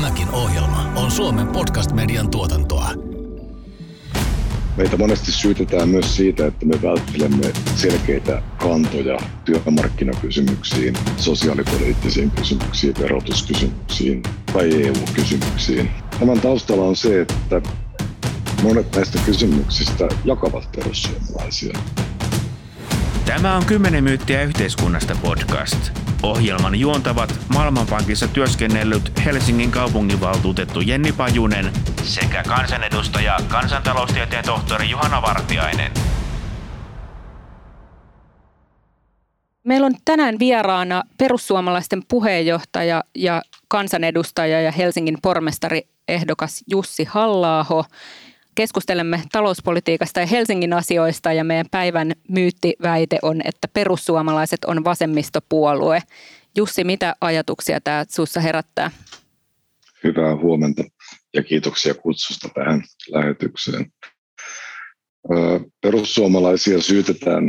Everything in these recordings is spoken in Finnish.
Tämäkin ohjelma on Suomen podcast-median tuotantoa. Meitä monesti syytetään myös siitä, että me välttelemme selkeitä kantoja työmarkkinakysymyksiin, sosiaalipoliittisiin kysymyksiin, verotuskysymyksiin tai EU-kysymyksiin. Tämän taustalla on se, että monet näistä kysymyksistä jakavat perussuomalaisia. Tämä on 10 myyttiä yhteiskunnasta podcast. Ohjelman juontavat Maailmanpankissa työskennellyt Helsingin kaupunginvaltuutettu Jenni Pajunen sekä kansanedustaja kansantaloustieteen tohtori Juhana Vartiainen. Meillä on tänään vieraana perussuomalaisten puheenjohtaja ja kansanedustaja ja Helsingin pormestari ehdokas Jussi Hallaaho keskustelemme talouspolitiikasta ja Helsingin asioista ja meidän päivän myyttiväite on, että perussuomalaiset on vasemmistopuolue. Jussi, mitä ajatuksia tämä sinussa herättää? Hyvää huomenta ja kiitoksia kutsusta tähän lähetykseen. Perussuomalaisia syytetään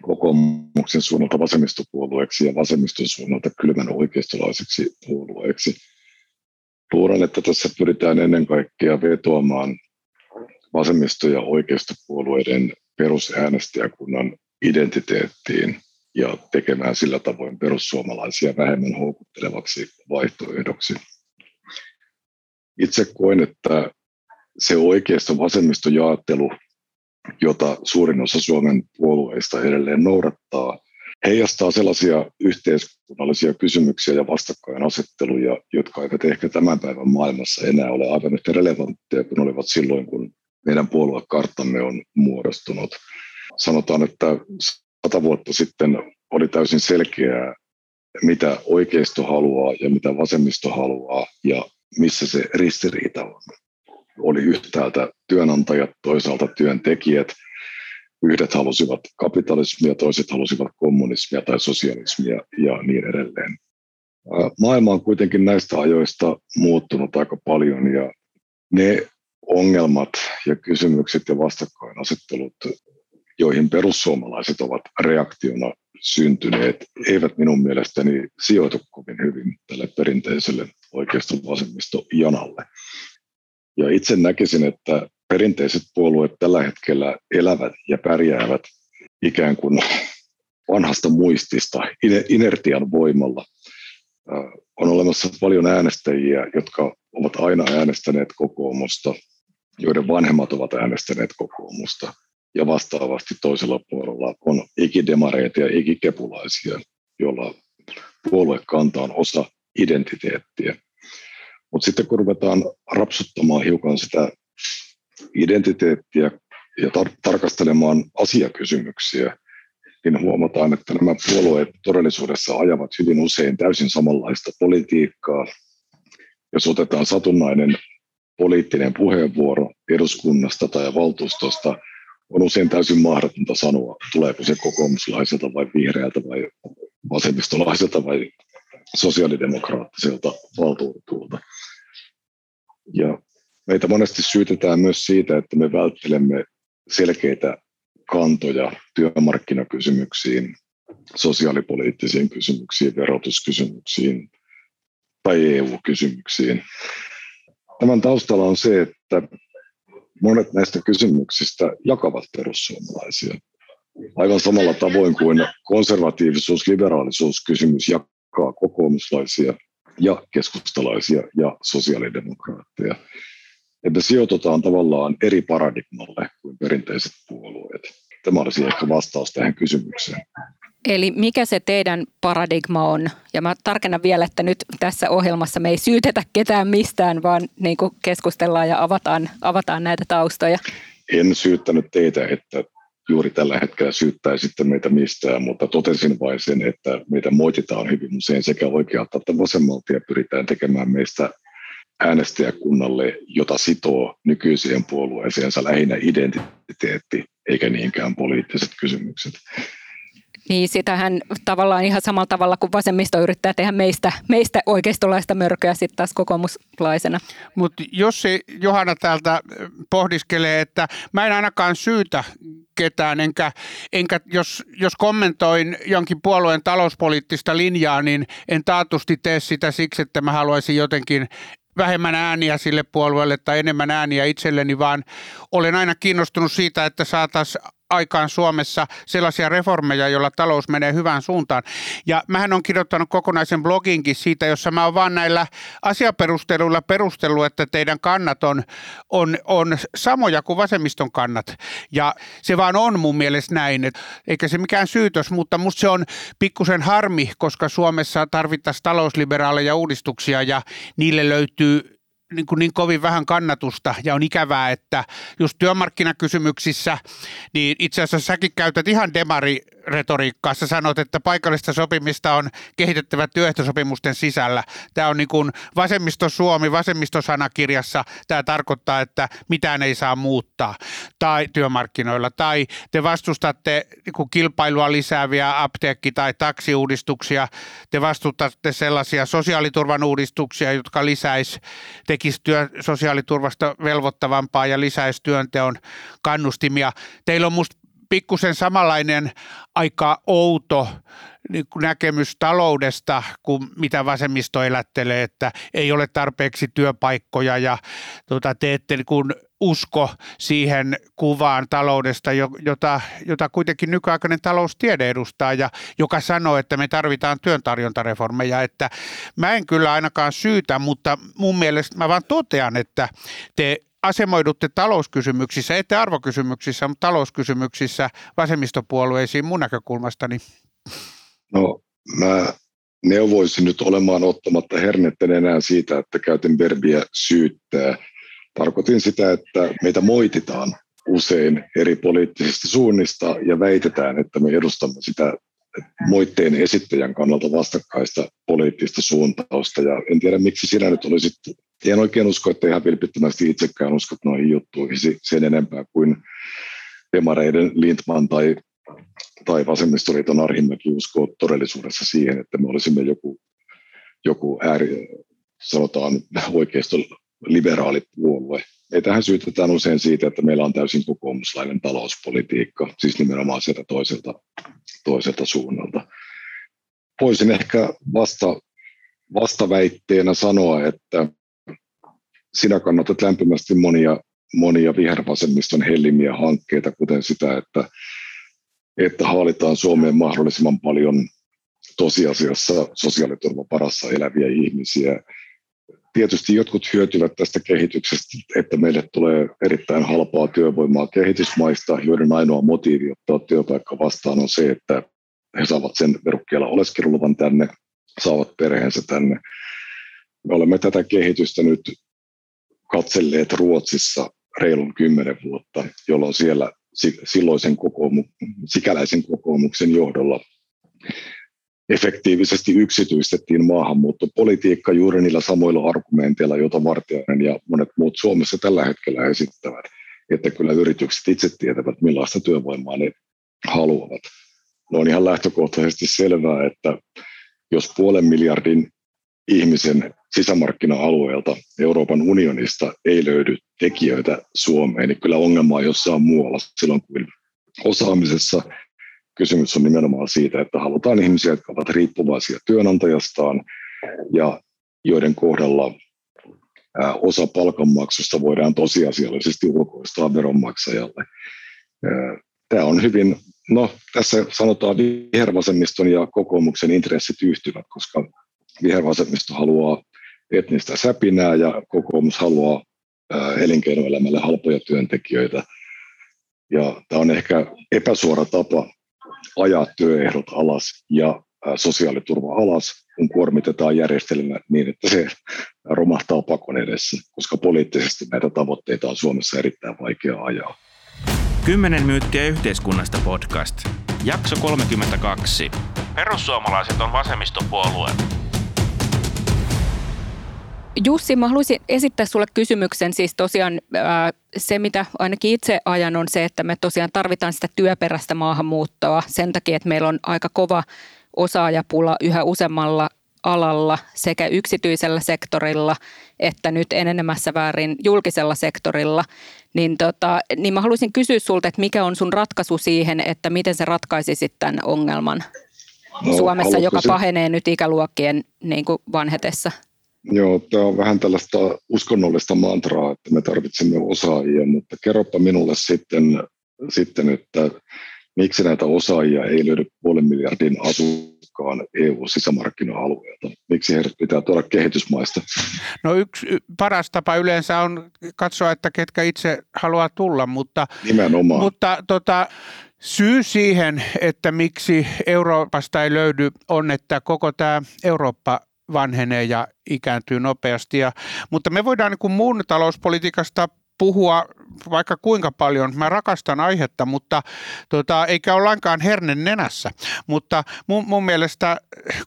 kokoomuksen suunnalta vasemmistopuolueeksi ja vasemmiston suunnalta kylmän oikeistolaiseksi puolueeksi. Luulen, että tässä pyritään ennen kaikkea vetoamaan vasemmisto- ja oikeistopuolueiden perusäänestäjäkunnan identiteettiin ja tekemään sillä tavoin perussuomalaisia vähemmän houkuttelevaksi vaihtoehdoksi. Itse koen, että se oikeisto vasemmistojaattelu, jota suurin osa Suomen puolueista edelleen noudattaa, heijastaa sellaisia yhteiskunnallisia kysymyksiä ja vastakkainasetteluja, jotka eivät ehkä tämän päivän maailmassa enää ole aivan yhtä relevantteja kuin olivat silloin, kun meidän puoluekarttamme on muodostunut. Sanotaan, että sata vuotta sitten oli täysin selkeää, mitä oikeisto haluaa ja mitä vasemmisto haluaa ja missä se ristiriita on. Oli yhtäältä työnantajat, toisaalta työntekijät. Yhdet halusivat kapitalismia, toiset halusivat kommunismia tai sosialismia ja niin edelleen. Maailma on kuitenkin näistä ajoista muuttunut aika paljon ja ne ongelmat ja kysymykset ja vastakkainasettelut, joihin perussuomalaiset ovat reaktiona syntyneet, eivät minun mielestäni sijoitu kovin hyvin tälle perinteiselle oikeiston vasemmisto janalle. Ja itse näkisin, että perinteiset puolueet tällä hetkellä elävät ja pärjäävät ikään kuin vanhasta muistista, inertian voimalla. On olemassa paljon äänestäjiä, jotka ovat aina äänestäneet kokoomusta, joiden vanhemmat ovat äänestäneet kokoomusta. Ja vastaavasti toisella puolella on ikidemareita ja ikikepulaisia, joilla puoluekanta on osa identiteettiä. Mutta sitten kun ruvetaan rapsuttamaan hiukan sitä identiteettiä ja tar- tarkastelemaan asiakysymyksiä, niin huomataan, että nämä puolueet todellisuudessa ajavat hyvin usein täysin samanlaista politiikkaa. Jos otetaan satunnainen poliittinen puheenvuoro eduskunnasta tai valtuustosta, on usein täysin mahdotonta sanoa, tuleeko se kokoomuslaiselta vai vihreältä vai vasemmistolaiselta vai sosiaalidemokraattiselta valtuutetulta. Ja meitä monesti syytetään myös siitä, että me välttelemme selkeitä kantoja työmarkkinakysymyksiin, sosiaalipoliittisiin kysymyksiin, verotuskysymyksiin tai EU-kysymyksiin. Tämän taustalla on se, että monet näistä kysymyksistä jakavat perussuomalaisia. Aivan samalla tavoin kuin konservatiivisuus-liberaalisuuskysymys jakaa kokoomuslaisia ja keskustalaisia ja sosiaalidemokraatteja. Että sijoitutaan tavallaan eri paradigmalle kuin perinteiset puolueet. Tämä olisi ehkä vastaus tähän kysymykseen. Eli mikä se teidän paradigma on? Ja mä tarkennan vielä, että nyt tässä ohjelmassa me ei syytetä ketään mistään, vaan niin kuin keskustellaan ja avataan, avataan näitä taustoja. En syyttänyt teitä, että juuri tällä hetkellä syyttäisitte meitä mistään, mutta totesin vain sen, että meitä moititaan hyvin usein sekä oikealta että vasemmalta ja pyritään tekemään meistä äänestäjäkunnalle, jota sitoo nykyiseen puolueeseensa lähinnä identiteetti eikä niinkään poliittiset kysymykset. Niin, sitähän tavallaan ihan samalla tavalla kuin vasemmisto yrittää tehdä meistä, meistä oikeistolaista mörköä sitten taas kokoomuslaisena. Mutta jos se Johanna täältä pohdiskelee, että mä en ainakaan syytä ketään, enkä, enkä jos, jos kommentoin jonkin puolueen talouspoliittista linjaa, niin en taatusti tee sitä siksi, että mä haluaisin jotenkin vähemmän ääniä sille puolueelle tai enemmän ääniä itselleni, vaan olen aina kiinnostunut siitä, että saataisiin aikaan Suomessa sellaisia reformeja, joilla talous menee hyvään suuntaan. Ja mähän on kirjoittanut kokonaisen bloginkin siitä, jossa mä oon vaan näillä asiaperusteluilla perustellut, että teidän kannat on, on, on samoja kuin vasemmiston kannat. Ja se vaan on mun mielestä näin, et, eikä se mikään syytös, mutta musta se on pikkusen harmi, koska Suomessa tarvittaisiin talousliberaaleja uudistuksia ja niille löytyy niin, kuin niin kovin vähän kannatusta ja on ikävää, että just työmarkkinakysymyksissä, niin itse asiassa säkin käytät ihan demari retoriikkaa. Sä sanot, että paikallista sopimista on kehitettävä työehtosopimusten sisällä. Tämä on niin kuin vasemmisto Suomi, vasemmistosanakirjassa. Tämä tarkoittaa, että mitään ei saa muuttaa tai työmarkkinoilla. Tai te vastustatte niin kuin kilpailua lisääviä apteekki- tai taksiuudistuksia. Te vastustatte sellaisia sosiaaliturvan uudistuksia, jotka lisäisi, tekisi työ, sosiaaliturvasta velvoittavampaa ja lisäisi työnteon kannustimia. Teillä on musta pikkusen samanlainen aika outo niin näkemys taloudesta kuin mitä vasemmisto elättelee, että ei ole tarpeeksi työpaikkoja ja tuota, te ette niin kuin usko siihen kuvaan taloudesta, jota, jota kuitenkin nykyaikainen taloustiede edustaa ja joka sanoo, että me tarvitaan työntarjontareformeja. Että mä en kyllä ainakaan syytä, mutta mun mielestä mä vaan totean, että te asemoidutte talouskysymyksissä, ette arvokysymyksissä, mutta talouskysymyksissä vasemmistopuolueisiin mun näkökulmastani? No mä neuvoisin nyt olemaan ottamatta hernetten enää siitä, että käytin verbiä syyttää. Tarkoitin sitä, että meitä moititaan usein eri poliittisista suunnista ja väitetään, että me edustamme sitä moitteen esittäjän kannalta vastakkaista poliittista suuntausta. Ja en tiedä, miksi sinä nyt olisit, en oikein usko, että ihan vilpittömästi itsekään uskot noihin juttuihin sen enempää kuin demareiden Lindman tai, tai vasemmistoliiton Arhimäki uskoo todellisuudessa siihen, että me olisimme joku, joku ääri, sanotaan oikeisto liberaali puolue. Meitähän syytetään usein siitä, että meillä on täysin kokoomuslainen talouspolitiikka, siis nimenomaan sieltä toiselta, toiselta suunnalta. Voisin ehkä vasta, vastaväitteenä sanoa, että sinä kannatat lämpimästi monia, monia vihervasemmiston hellimiä hankkeita, kuten sitä, että, että haalitaan Suomeen mahdollisimman paljon tosiasiassa sosiaaliturvan parassa eläviä ihmisiä, Tietysti jotkut hyötyvät tästä kehityksestä, että meille tulee erittäin halpaa työvoimaa kehitysmaista, joiden ainoa motiivi ottaa työpaikka vastaan on se, että he saavat sen verukkeella oleskeluluvan tänne, saavat perheensä tänne. Me olemme tätä kehitystä nyt katselleet Ruotsissa reilun kymmenen vuotta, jolloin siellä silloisen kokoomu, sikäläisen kokoomuksen johdolla efektiivisesti yksityistettiin maahanmuuttopolitiikka juuri niillä samoilla argumenteilla, joita Vartiainen ja monet muut Suomessa tällä hetkellä esittävät, että kyllä yritykset itse tietävät, millaista työvoimaa ne haluavat. No on ihan lähtökohtaisesti selvää, että jos puolen miljardin ihmisen sisämarkkina-alueelta Euroopan unionista ei löydy tekijöitä Suomeen, niin kyllä ongelma on jossain muualla silloin, kun osaamisessa kysymys on nimenomaan siitä, että halutaan ihmisiä, jotka ovat riippuvaisia työnantajastaan ja joiden kohdalla osa palkanmaksusta voidaan tosiasiallisesti ulkoistaa veronmaksajalle. Tämä on hyvin, no tässä sanotaan vihervasemmiston ja kokoomuksen intressit yhtyvät, koska vihervasemmisto haluaa etnistä säpinää ja kokoomus haluaa elinkeinoelämälle halpoja työntekijöitä. Ja tämä on ehkä epäsuora tapa ajaa työehdot alas ja sosiaaliturva alas, kun kuormitetaan järjestelmä niin, että se romahtaa pakon edessä, koska poliittisesti näitä tavoitteita on Suomessa erittäin vaikea ajaa. 10 myyttiä yhteiskunnasta podcast. Jakso 32. Perussuomalaiset on vasemmistopuolue. Jussi, mä haluaisin esittää sulle kysymyksen. Siis tosiaan ää, se, mitä ainakin itse ajan, on se, että me tosiaan tarvitaan sitä työperäistä maahanmuuttoa sen takia, että meillä on aika kova osaajapula yhä useammalla alalla sekä yksityisellä sektorilla että nyt enenemässä väärin julkisella sektorilla, niin, tota, niin mä haluaisin kysyä sulta, että mikä on sun ratkaisu siihen, että miten se ratkaisisit tämän ongelman no, Suomessa, joka pahenee nyt ikäluokkien niin kuin vanhetessa? Joo, tämä on vähän tällaista uskonnollista mantraa, että me tarvitsemme osaajia, mutta kerropa minulle sitten, sitten että miksi näitä osaajia ei löydy puolen miljardin asukkaan EU-sisämarkkina-alueelta? Miksi heidät pitää tuoda kehitysmaista? No yksi paras tapa yleensä on katsoa, että ketkä itse haluaa tulla, mutta, Nimenomaan. mutta tota, syy siihen, että miksi Euroopasta ei löydy, on, että koko tämä Eurooppa vanhenee ja ikääntyy nopeasti. Ja, mutta me voidaan niin kuin muun talouspolitiikasta puhua vaikka kuinka paljon. Mä rakastan aihetta, mutta tota, eikä ole lainkaan hernen nenässä. Mutta mun, mun mielestä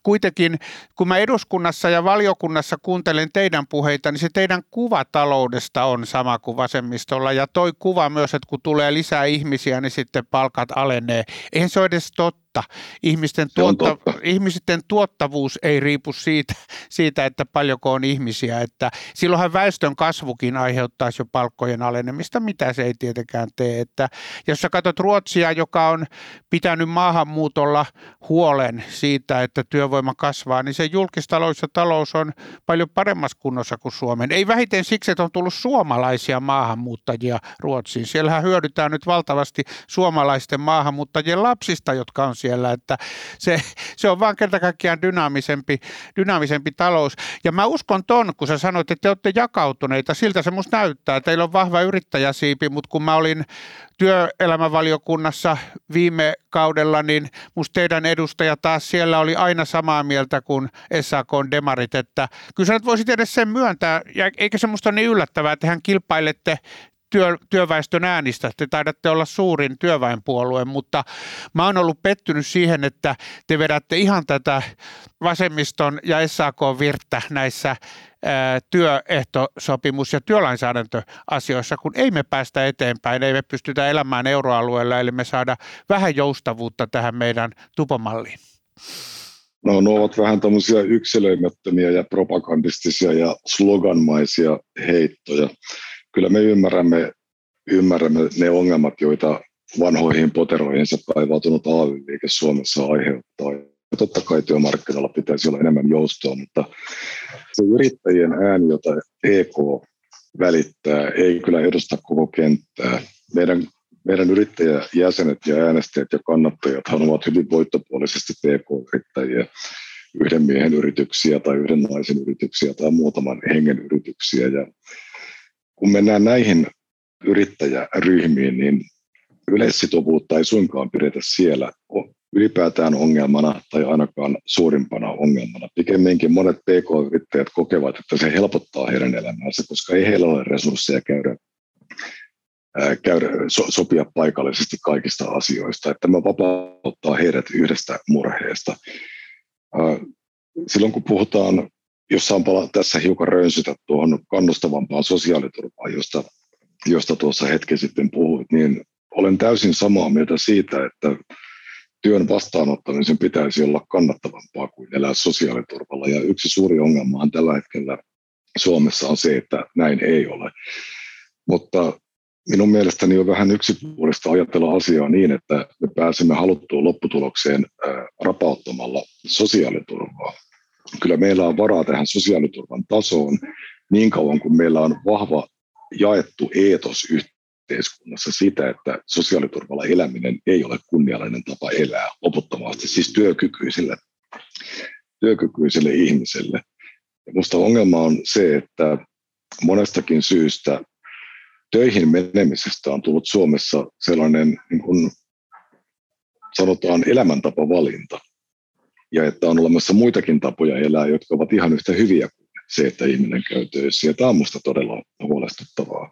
kuitenkin, kun mä eduskunnassa ja valiokunnassa kuuntelen teidän puheita, niin se teidän kuva taloudesta on sama kuin vasemmistolla. Ja toi kuva myös, että kun tulee lisää ihmisiä, niin sitten palkat alenee. Eihän se ole edes totta totta. Ihmisten, tuotta, totta. ihmisten tuottavuus ei riipu siitä, siitä, että paljonko on ihmisiä. Että silloinhan väestön kasvukin aiheuttaisi jo palkkojen alenemista, mitä se ei tietenkään tee. Että jos sä katsot Ruotsia, joka on pitänyt maahanmuutolla huolen siitä, että työvoima kasvaa, niin se julkistalous ja talous on paljon paremmassa kunnossa kuin Suomen. Ei vähiten siksi, että on tullut suomalaisia maahanmuuttajia Ruotsiin. Siellähän hyödytään nyt valtavasti suomalaisten maahanmuuttajien lapsista, jotka on siellä, että se, se on vaan kerta kaikkiaan dynaamisempi, dynaamisempi talous. Ja mä uskon ton, kun sä sanoit, että te olette jakautuneita, siltä se musta näyttää. Teillä on vahva yrittäjäsiipi, mutta kun mä olin työelämävaliokunnassa viime kaudella, niin musta teidän edustaja taas siellä oli aina samaa mieltä kuin SAK demarit, että kyllä sä nyt voisit edes sen myöntää, ja eikä se musta ole niin yllättävää, että hän kilpailette työ, työväestön äänistä. Te taidatte olla suurin työväenpuolue, mutta mä oon ollut pettynyt siihen, että te vedätte ihan tätä vasemmiston ja SAK-virttä näissä työehtosopimus- ja työlainsäädäntöasioissa, kun ei me päästä eteenpäin, ei me pystytä elämään euroalueella, eli me saada vähän joustavuutta tähän meidän tupomalliin. No, ne ovat vähän tämmöisiä yksilöimättömiä ja propagandistisia ja sloganmaisia heittoja kyllä me ymmärrämme, ymmärrämme ne ongelmat, joita vanhoihin poteroihinsa päivautunut AY-liike Suomessa aiheuttaa. Ja totta kai työmarkkinoilla pitäisi olla enemmän joustoa, mutta se yrittäjien ääni, jota EK välittää, ei kyllä edusta koko kenttää. Meidän, meidän yrittäjäjäsenet ja äänestäjät ja kannattajat ovat hyvin voittopuolisesti PK-yrittäjiä, yhden miehen yrityksiä tai yhden naisen yrityksiä tai muutaman hengen yrityksiä. Ja kun mennään näihin yrittäjäryhmiin, niin yleissitovuutta ei suinkaan pidetä siellä ylipäätään ongelmana tai ainakaan suurimpana ongelmana. Pikemminkin monet PK-yrittäjät kokevat, että se helpottaa heidän elämäänsä, koska ei heillä ole resursseja käydä, ää, käydä so, sopia paikallisesti kaikista asioista. Että tämä vapauttaa heidät yhdestä murheesta. Ää, silloin kun puhutaan jos saan palaa tässä hiukan rönsytä tuohon kannustavampaan sosiaaliturvaan, josta, josta tuossa hetki sitten puhuit, niin olen täysin samaa mieltä siitä, että työn vastaanottamisen pitäisi olla kannattavampaa kuin elää sosiaaliturvalla. Ja yksi suuri ongelma on tällä hetkellä Suomessa on se, että näin ei ole. Mutta minun mielestäni on vähän yksipuolista ajatella asiaa niin, että me pääsemme haluttuun lopputulokseen rapauttamalla sosiaaliturvaa kyllä meillä on varaa tähän sosiaaliturvan tasoon niin kauan kuin meillä on vahva jaettu eetos yhteiskunnassa sitä, että sosiaaliturvalla eläminen ei ole kunniallinen tapa elää loputtomasti, siis työkykyisille, työkykyisille ihmisille. Ja musta ongelma on se, että monestakin syystä töihin menemisestä on tullut Suomessa sellainen, niin kuin sanotaan, elämäntapavalinta ja että on olemassa muitakin tapoja elää, jotka ovat ihan yhtä hyviä kuin se, että ihminen käy töissä. Ja tämä on minusta todella huolestuttavaa.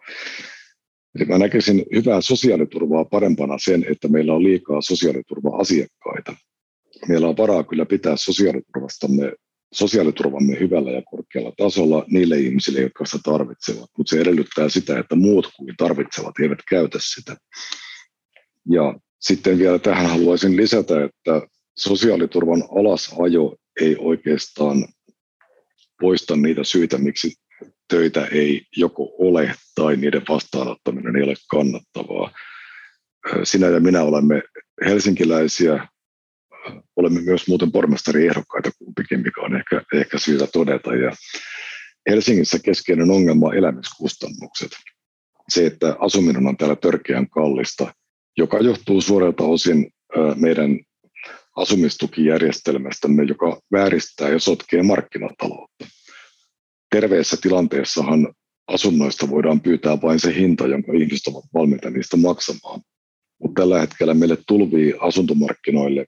Eli mä näkisin hyvää sosiaaliturvaa parempana sen, että meillä on liikaa sosiaaliturva-asiakkaita. Meillä on varaa kyllä pitää sosiaaliturvastamme sosiaaliturvamme hyvällä ja korkealla tasolla niille ihmisille, jotka sitä tarvitsevat, mutta se edellyttää sitä, että muut kuin tarvitsevat eivät käytä sitä. Ja sitten vielä tähän haluaisin lisätä, että sosiaaliturvan alasajo ei oikeastaan poista niitä syitä, miksi töitä ei joko ole tai niiden vastaanottaminen ei ole kannattavaa. Sinä ja minä olemme helsinkiläisiä, olemme myös muuten pormestariehdokkaita kumpikin, mikä on ehkä, ehkä syytä todeta. Ja Helsingissä keskeinen ongelma on elämiskustannukset. Se, että asuminen on täällä törkeän kallista, joka johtuu suoralta osin meidän asumistukijärjestelmästämme, joka vääristää ja sotkee markkinataloutta. Terveessä tilanteessahan asunnoista voidaan pyytää vain se hinta, jonka ihmiset ovat valmiita niistä maksamaan. Mutta tällä hetkellä meille tulvii asuntomarkkinoille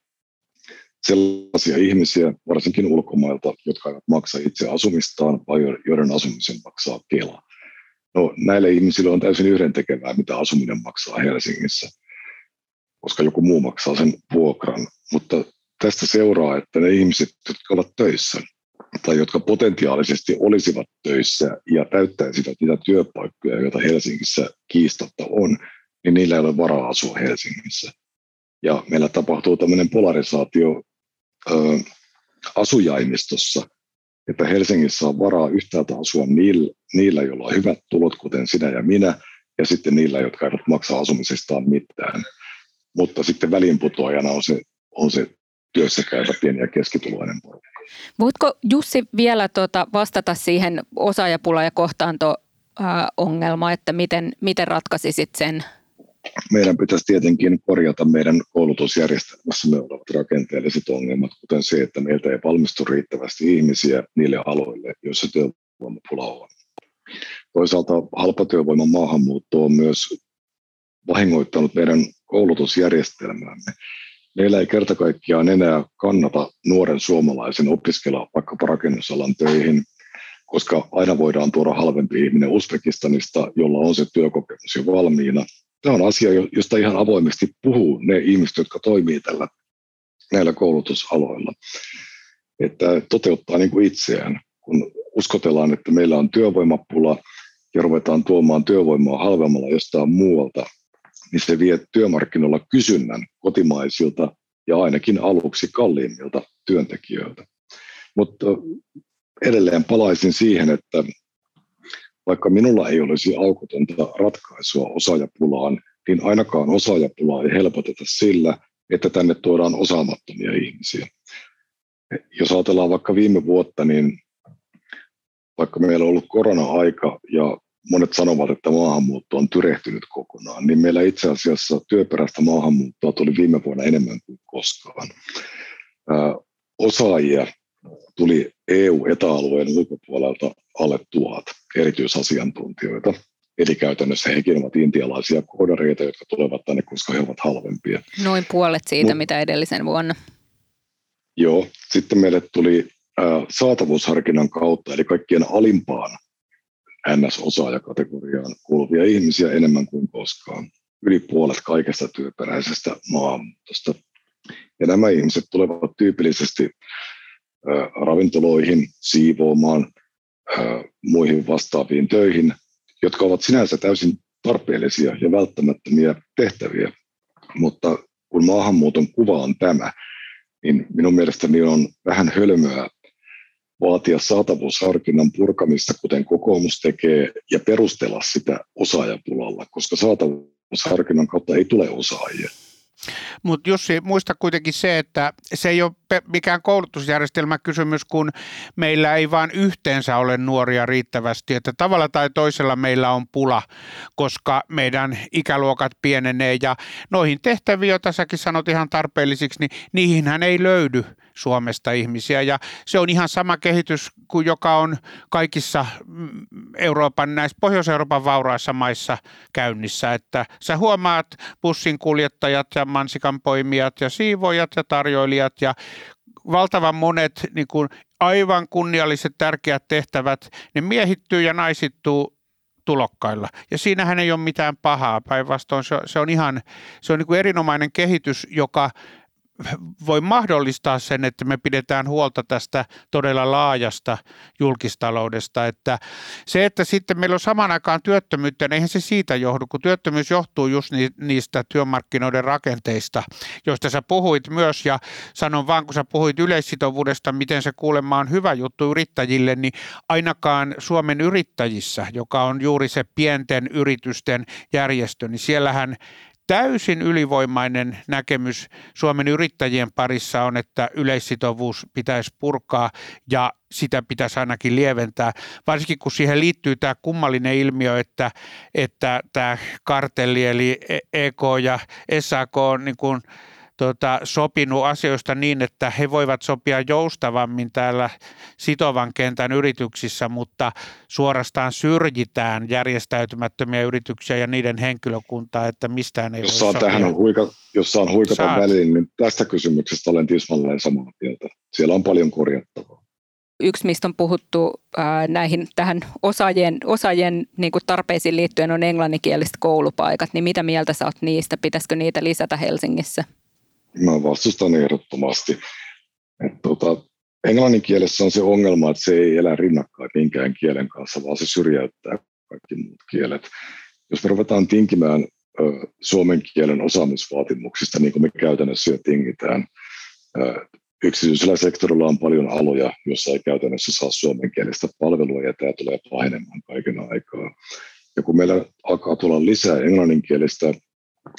sellaisia ihmisiä, varsinkin ulkomailta, jotka eivät maksa itse asumistaan, vai joiden asumisen maksaa Kela. No, näille ihmisille on täysin yhdentekevää, mitä asuminen maksaa Helsingissä, koska joku muu maksaa sen vuokran. Mutta tästä seuraa, että ne ihmiset, jotka ovat töissä tai jotka potentiaalisesti olisivat töissä ja täyttäisivät niitä työpaikkoja, joita Helsingissä kiistatta on, niin niillä ei ole varaa asua Helsingissä. Ja meillä tapahtuu tämmöinen polarisaatio ö, asujaimistossa, että Helsingissä on varaa yhtäältä asua niillä, niillä, joilla on hyvät tulot, kuten sinä ja minä, ja sitten niillä, jotka eivät maksa asumisestaan mitään. Mutta sitten väliinputoajana on se, on se työssä käyvä pieni ja keskituloinen porukka. Voitko Jussi vielä tuota vastata siihen osaajapula- ja kohtaanto-ongelmaan, että miten, miten ratkaisisit sen meidän pitäisi tietenkin korjata meidän koulutusjärjestelmässämme olevat rakenteelliset ongelmat, kuten se, että meiltä ei valmistu riittävästi ihmisiä niille aloille, joissa työvoimapula on. Toisaalta halpatyövoiman maahanmuutto on myös vahingoittanut meidän koulutusjärjestelmäämme. Meillä ei kerta kaikkiaan enää kannata nuoren suomalaisen opiskella vaikkapa rakennusalan töihin, koska aina voidaan tuoda halvempi ihminen Uzbekistanista, jolla on se työkokemus jo valmiina, tämä on asia, josta ihan avoimesti puhuu ne ihmiset, jotka toimii tällä, näillä koulutusaloilla. Että toteuttaa niin kuin itseään, kun uskotellaan, että meillä on työvoimapula ja ruvetaan tuomaan työvoimaa halvemmalla jostain muualta, niin se vie työmarkkinoilla kysynnän kotimaisilta ja ainakin aluksi kalliimmilta työntekijöiltä. Mutta edelleen palaisin siihen, että vaikka minulla ei olisi aukotonta ratkaisua osaajapulaan, niin ainakaan osaajapulaa ei helpoteta sillä, että tänne tuodaan osaamattomia ihmisiä. Jos ajatellaan vaikka viime vuotta, niin vaikka meillä on ollut korona-aika ja monet sanovat, että maahanmuutto on tyrehtynyt kokonaan, niin meillä itse asiassa työperäistä maahanmuuttoa tuli viime vuonna enemmän kuin koskaan. osaajia tuli EU-etäalueen ulkopuolelta alle tuhat erityisasiantuntijoita. Eli käytännössä hekin ovat intialaisia koodareita, jotka tulevat tänne, koska he ovat halvempia. Noin puolet siitä, Mut, mitä edellisen vuonna. Joo. Sitten meille tuli saatavuusharkinnan kautta, eli kaikkien alimpaan NS-osaajakategoriaan kuuluvia ihmisiä enemmän kuin koskaan. Yli puolet kaikesta työperäisestä maahanmuutosta. Ja nämä ihmiset tulevat tyypillisesti ravintoloihin, siivoamaan, muihin vastaaviin töihin, jotka ovat sinänsä täysin tarpeellisia ja välttämättömiä tehtäviä. Mutta kun maahanmuuton kuva on tämä, niin minun mielestäni on vähän hölmöä vaatia saatavuusharkinnan purkamista, kuten kokoomus tekee, ja perustella sitä osaajapulalla, koska saatavuusharkinnan kautta ei tule osaajia. Mutta Jussi, muista kuitenkin se, että se ei ole mikään koulutusjärjestelmäkysymys, kun meillä ei vaan yhteensä ole nuoria riittävästi. Että tavalla tai toisella meillä on pula, koska meidän ikäluokat pienenee ja noihin tehtäviin, joita säkin sanot ihan tarpeellisiksi, niin niihinhän ei löydy Suomesta ihmisiä. Ja se on ihan sama kehitys kuin joka on kaikissa mm, Euroopan, näissä Pohjois-Euroopan vauraissa maissa käynnissä. Että sä huomaat bussinkuljettajat ja mansikanpoimijat ja siivoojat ja tarjoilijat ja valtavan monet niin kuin aivan kunnialliset tärkeät tehtävät, ne miehittyy ja naisittuu tulokkailla. Ja siinähän ei ole mitään pahaa, päinvastoin se, se on ihan se on niin kuin erinomainen kehitys, joka voi mahdollistaa sen, että me pidetään huolta tästä todella laajasta julkistaloudesta. Että se, että sitten meillä on saman aikaan työttömyyttä, niin eihän se siitä johdu, kun työttömyys johtuu just niistä työmarkkinoiden rakenteista, joista sä puhuit myös ja sanon vaan, kun sä puhuit yleissitovuudesta, miten se kuulemma on hyvä juttu yrittäjille, niin ainakaan Suomen yrittäjissä, joka on juuri se pienten yritysten järjestö, niin siellähän täysin ylivoimainen näkemys Suomen yrittäjien parissa on, että yleissitovuus pitäisi purkaa ja sitä pitäisi ainakin lieventää, varsinkin kun siihen liittyy tämä kummallinen ilmiö, että, että tämä kartelli eli EK ja SAK on niin kuin tota, sopinut asioista niin, että he voivat sopia joustavammin täällä sitovan kentän yrityksissä, mutta suorastaan syrjitään järjestäytymättömiä yrityksiä ja niiden henkilökuntaa, että mistään ei jos voi tähän on huika, Jos saan huikata Saat. väliin, niin tästä kysymyksestä olen tismalleen samaa mieltä. Siellä on paljon korjattavaa yksi, mistä on puhuttu ää, näihin tähän osaajien, osaajien niin kuin tarpeisiin liittyen on englanninkieliset koulupaikat, niin mitä mieltä sä oot niistä? Pitäisikö niitä lisätä Helsingissä? Mä vastustan ehdottomasti. Et, tota, englannin kielessä on se ongelma, että se ei elä rinnakkain minkään kielen kanssa, vaan se syrjäyttää kaikki muut kielet. Jos me ruvetaan tinkimään ö, suomen kielen osaamisvaatimuksista, niin kuin me käytännössä jo tingitään, ö, yksityisellä sektorilla on paljon aloja, joissa ei käytännössä saa suomenkielistä palvelua, ja tämä tulee pahenemaan kaiken aikaa. Ja kun meillä alkaa tulla lisää englanninkielistä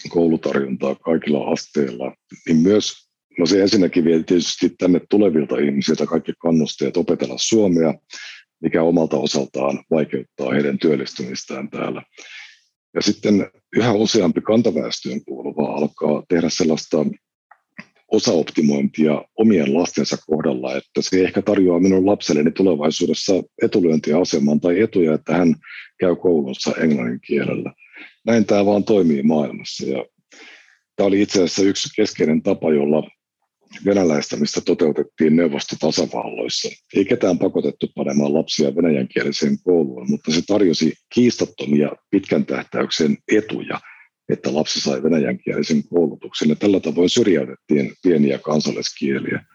koulutarjontaa kaikilla asteilla, niin myös No se ensinnäkin vie tietysti tänne tulevilta ihmisiltä kaikki kannusteet opetella suomea, mikä omalta osaltaan vaikeuttaa heidän työllistymistään täällä. Ja sitten yhä useampi kantaväestöön kuuluva alkaa tehdä sellaista osaoptimointia omien lastensa kohdalla, että se ehkä tarjoaa minun lapselleni tulevaisuudessa etulyöntiaseman tai etuja, että hän käy koulunsa englannin kielellä näin tämä vaan toimii maailmassa. Ja tämä oli itse asiassa yksi keskeinen tapa, jolla venäläistämistä toteutettiin neuvostotasavalloissa. Ei ketään pakotettu panemaan lapsia venäjänkieliseen kouluun, mutta se tarjosi kiistattomia pitkän tähtäyksen etuja, että lapsi sai venäjänkielisen koulutuksen. Ja tällä tavoin syrjäytettiin pieniä kansalliskieliä.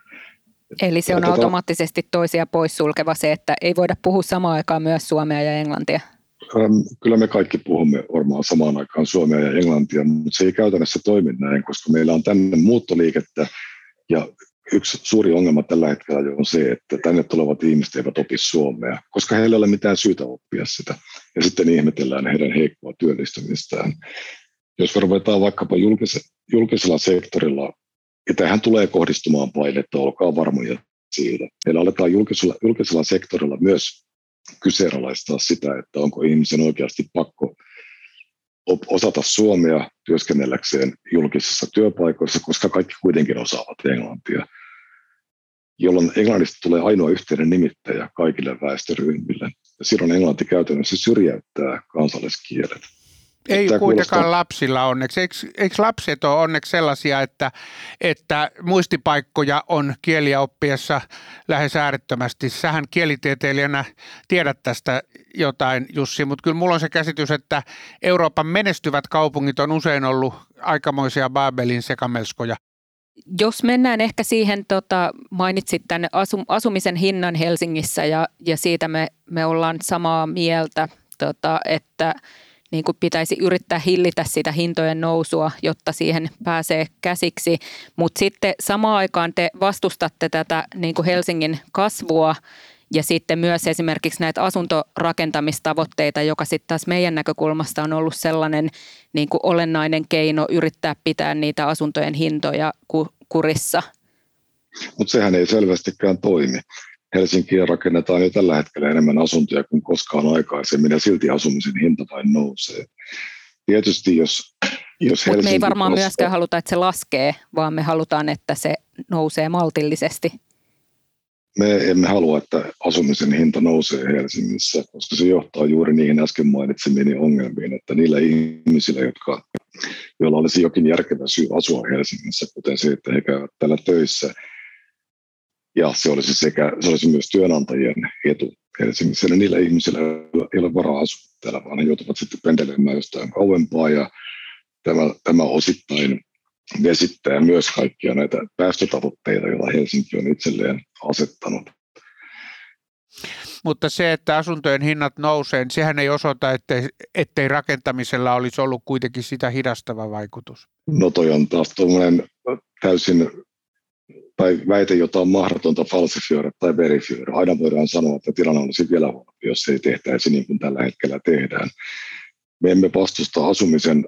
Eli se on automaattisesti toisia poissulkeva se, että ei voida puhua samaan aikaan myös suomea ja englantia? Kyllä me kaikki puhumme varmaan samaan aikaan suomea ja englantia, mutta se ei käytännössä toimi näin, koska meillä on tänne muuttoliikettä ja yksi suuri ongelma tällä hetkellä on se, että tänne tulevat ihmiset eivät opi suomea, koska heillä ei ole mitään syytä oppia sitä. Ja sitten ihmetellään heidän heikkoa työllistymistään. Jos ruvetaan vaikkapa julkisella sektorilla, ja tähän tulee kohdistumaan painetta, olkaa varmoja siitä. Meillä aletaan julkisella, julkisella sektorilla myös kyseenalaistaa sitä, että onko ihmisen oikeasti pakko osata suomea työskennelläkseen julkisissa työpaikoissa, koska kaikki kuitenkin osaavat englantia, jolloin englannista tulee ainoa yhteinen nimittäjä kaikille väestöryhmille. Ja silloin englanti käytännössä syrjäyttää kansalliskielet. Ei Tämä kuitenkaan kuulostaa... lapsilla onneksi. Eikö, eikö lapset ole onneksi sellaisia, että, että muistipaikkoja on kieliä oppiessa lähes äärettömästi? Sähän kielitieteilijänä tiedät tästä jotain, Jussi, mutta kyllä mulla on se käsitys, että Euroopan menestyvät kaupungit on usein ollut aikamoisia Babelin sekamelskoja. Jos mennään ehkä siihen, tota, mainitsit tämän asum, asumisen hinnan Helsingissä ja, ja siitä me, me ollaan samaa mieltä, tota, että – niin kuin pitäisi yrittää hillitä sitä hintojen nousua, jotta siihen pääsee käsiksi. Mutta sitten samaan aikaan te vastustatte tätä niin kuin Helsingin kasvua ja sitten myös esimerkiksi näitä asuntorakentamistavoitteita, joka sitten taas meidän näkökulmasta on ollut sellainen niin kuin olennainen keino yrittää pitää niitä asuntojen hintoja kurissa. Mutta sehän ei selvästikään toimi. Helsinkiin rakennetaan jo tällä hetkellä enemmän asuntoja kuin koskaan aikaisemmin ja silti asumisen hinta vain nousee. Tietysti jos, jos Helsinki me ei varmaan nostaa, myöskään haluta, että se laskee, vaan me halutaan, että se nousee maltillisesti. Me emme halua, että asumisen hinta nousee Helsingissä, koska se johtaa juuri niihin äsken mainitsemiin ongelmiin, että niillä ihmisillä, jotka, joilla olisi jokin järkevä syy asua Helsingissä, kuten se, että he käyvät täällä töissä, ja se olisi, sekä, se olisi myös työnantajien etu Helsingissä. Niillä ihmisillä ei ole varaa asua täällä, vaan he joutuvat sitten pendelemään jostain kauempaa ja tämä, tämä osittain vesittää myös kaikkia näitä päästötavoitteita, joita Helsinki on itselleen asettanut. Mutta se, että asuntojen hinnat nousee, niin sehän ei osoita, ettei, ettei rakentamisella olisi ollut kuitenkin sitä hidastava vaikutus. No toi on taas täysin tai väite, jota on mahdotonta falsifioida tai verifioida. Aina voidaan sanoa, että tilanne olisi vielä huonompi, jos ei tehtäisi niin kuin tällä hetkellä tehdään. Me emme vastusta asumisen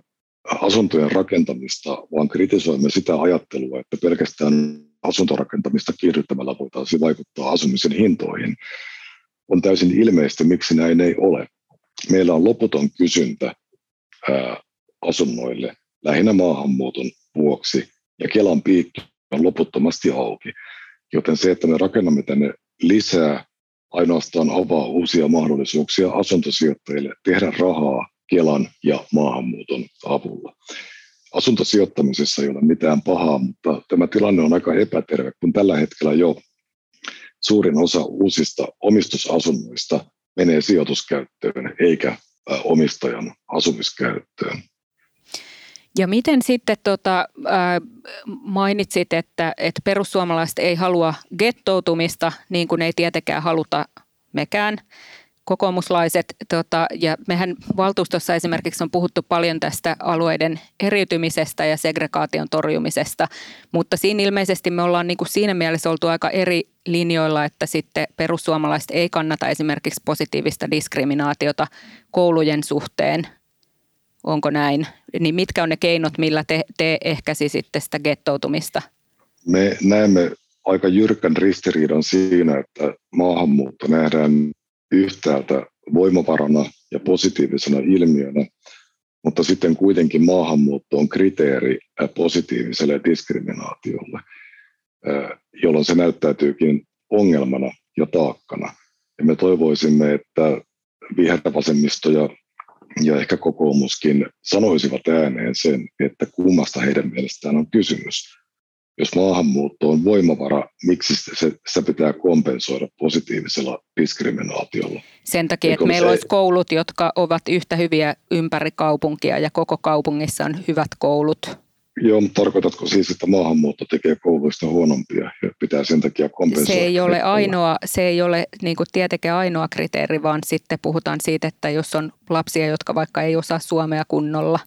asuntojen rakentamista, vaan kritisoimme sitä ajattelua, että pelkästään asuntorakentamista kiihdyttämällä voitaisiin vaikuttaa asumisen hintoihin. On täysin ilmeistä, miksi näin ei ole. Meillä on loputon kysyntä asunnoille, lähinnä maahanmuuton vuoksi, ja Kelan piikki on loputtomasti auki. Joten se, että me rakennamme tänne lisää, ainoastaan avaa uusia mahdollisuuksia asuntosijoittajille tehdä rahaa Kelan ja maahanmuuton avulla. Asuntosijoittamisessa ei ole mitään pahaa, mutta tämä tilanne on aika epäterve, kun tällä hetkellä jo suurin osa uusista omistusasunnoista menee sijoituskäyttöön eikä omistajan asumiskäyttöön. Ja miten sitten tota, mainitsit, että, että perussuomalaiset ei halua gettoutumista, niin kuin ei tietenkään haluta mekään kokoomuslaiset, tota, ja mehän valtuustossa esimerkiksi on puhuttu paljon tästä alueiden eriytymisestä ja segregaation torjumisesta, mutta siinä ilmeisesti me ollaan niin kuin siinä mielessä oltu aika eri linjoilla, että sitten perussuomalaiset ei kannata esimerkiksi positiivista diskriminaatiota koulujen suhteen. Onko näin? Niin mitkä on ne keinot, millä te, te ehkäisisitte sitä gettoutumista? Me näemme aika jyrkän ristiriidan siinä, että maahanmuutto nähdään yhtäältä voimavarana ja positiivisena ilmiönä, mutta sitten kuitenkin maahanmuutto on kriteeri positiiviselle diskriminaatiolle, jolloin se näyttäytyykin ongelmana ja taakkana. Ja me toivoisimme, että vihervasemmisto ja, ja ehkä kokoomuskin sanoisivat ääneen sen, että kummasta heidän mielestään on kysymys jos maahanmuutto on voimavara, miksi se, se pitää kompensoida positiivisella diskriminaatiolla? Sen takia, että meillä se... olisi koulut, jotka ovat yhtä hyviä ympäri kaupunkia ja koko kaupungissa on hyvät koulut. Joo, mutta tarkoitatko siis, että maahanmuutto tekee kouluista huonompia ja pitää sen takia kompensoida? Se ei ole, ainoa, se ei ole niin kuin tietenkään ainoa kriteeri, vaan sitten puhutaan siitä, että jos on lapsia, jotka vaikka ei osaa suomea kunnolla,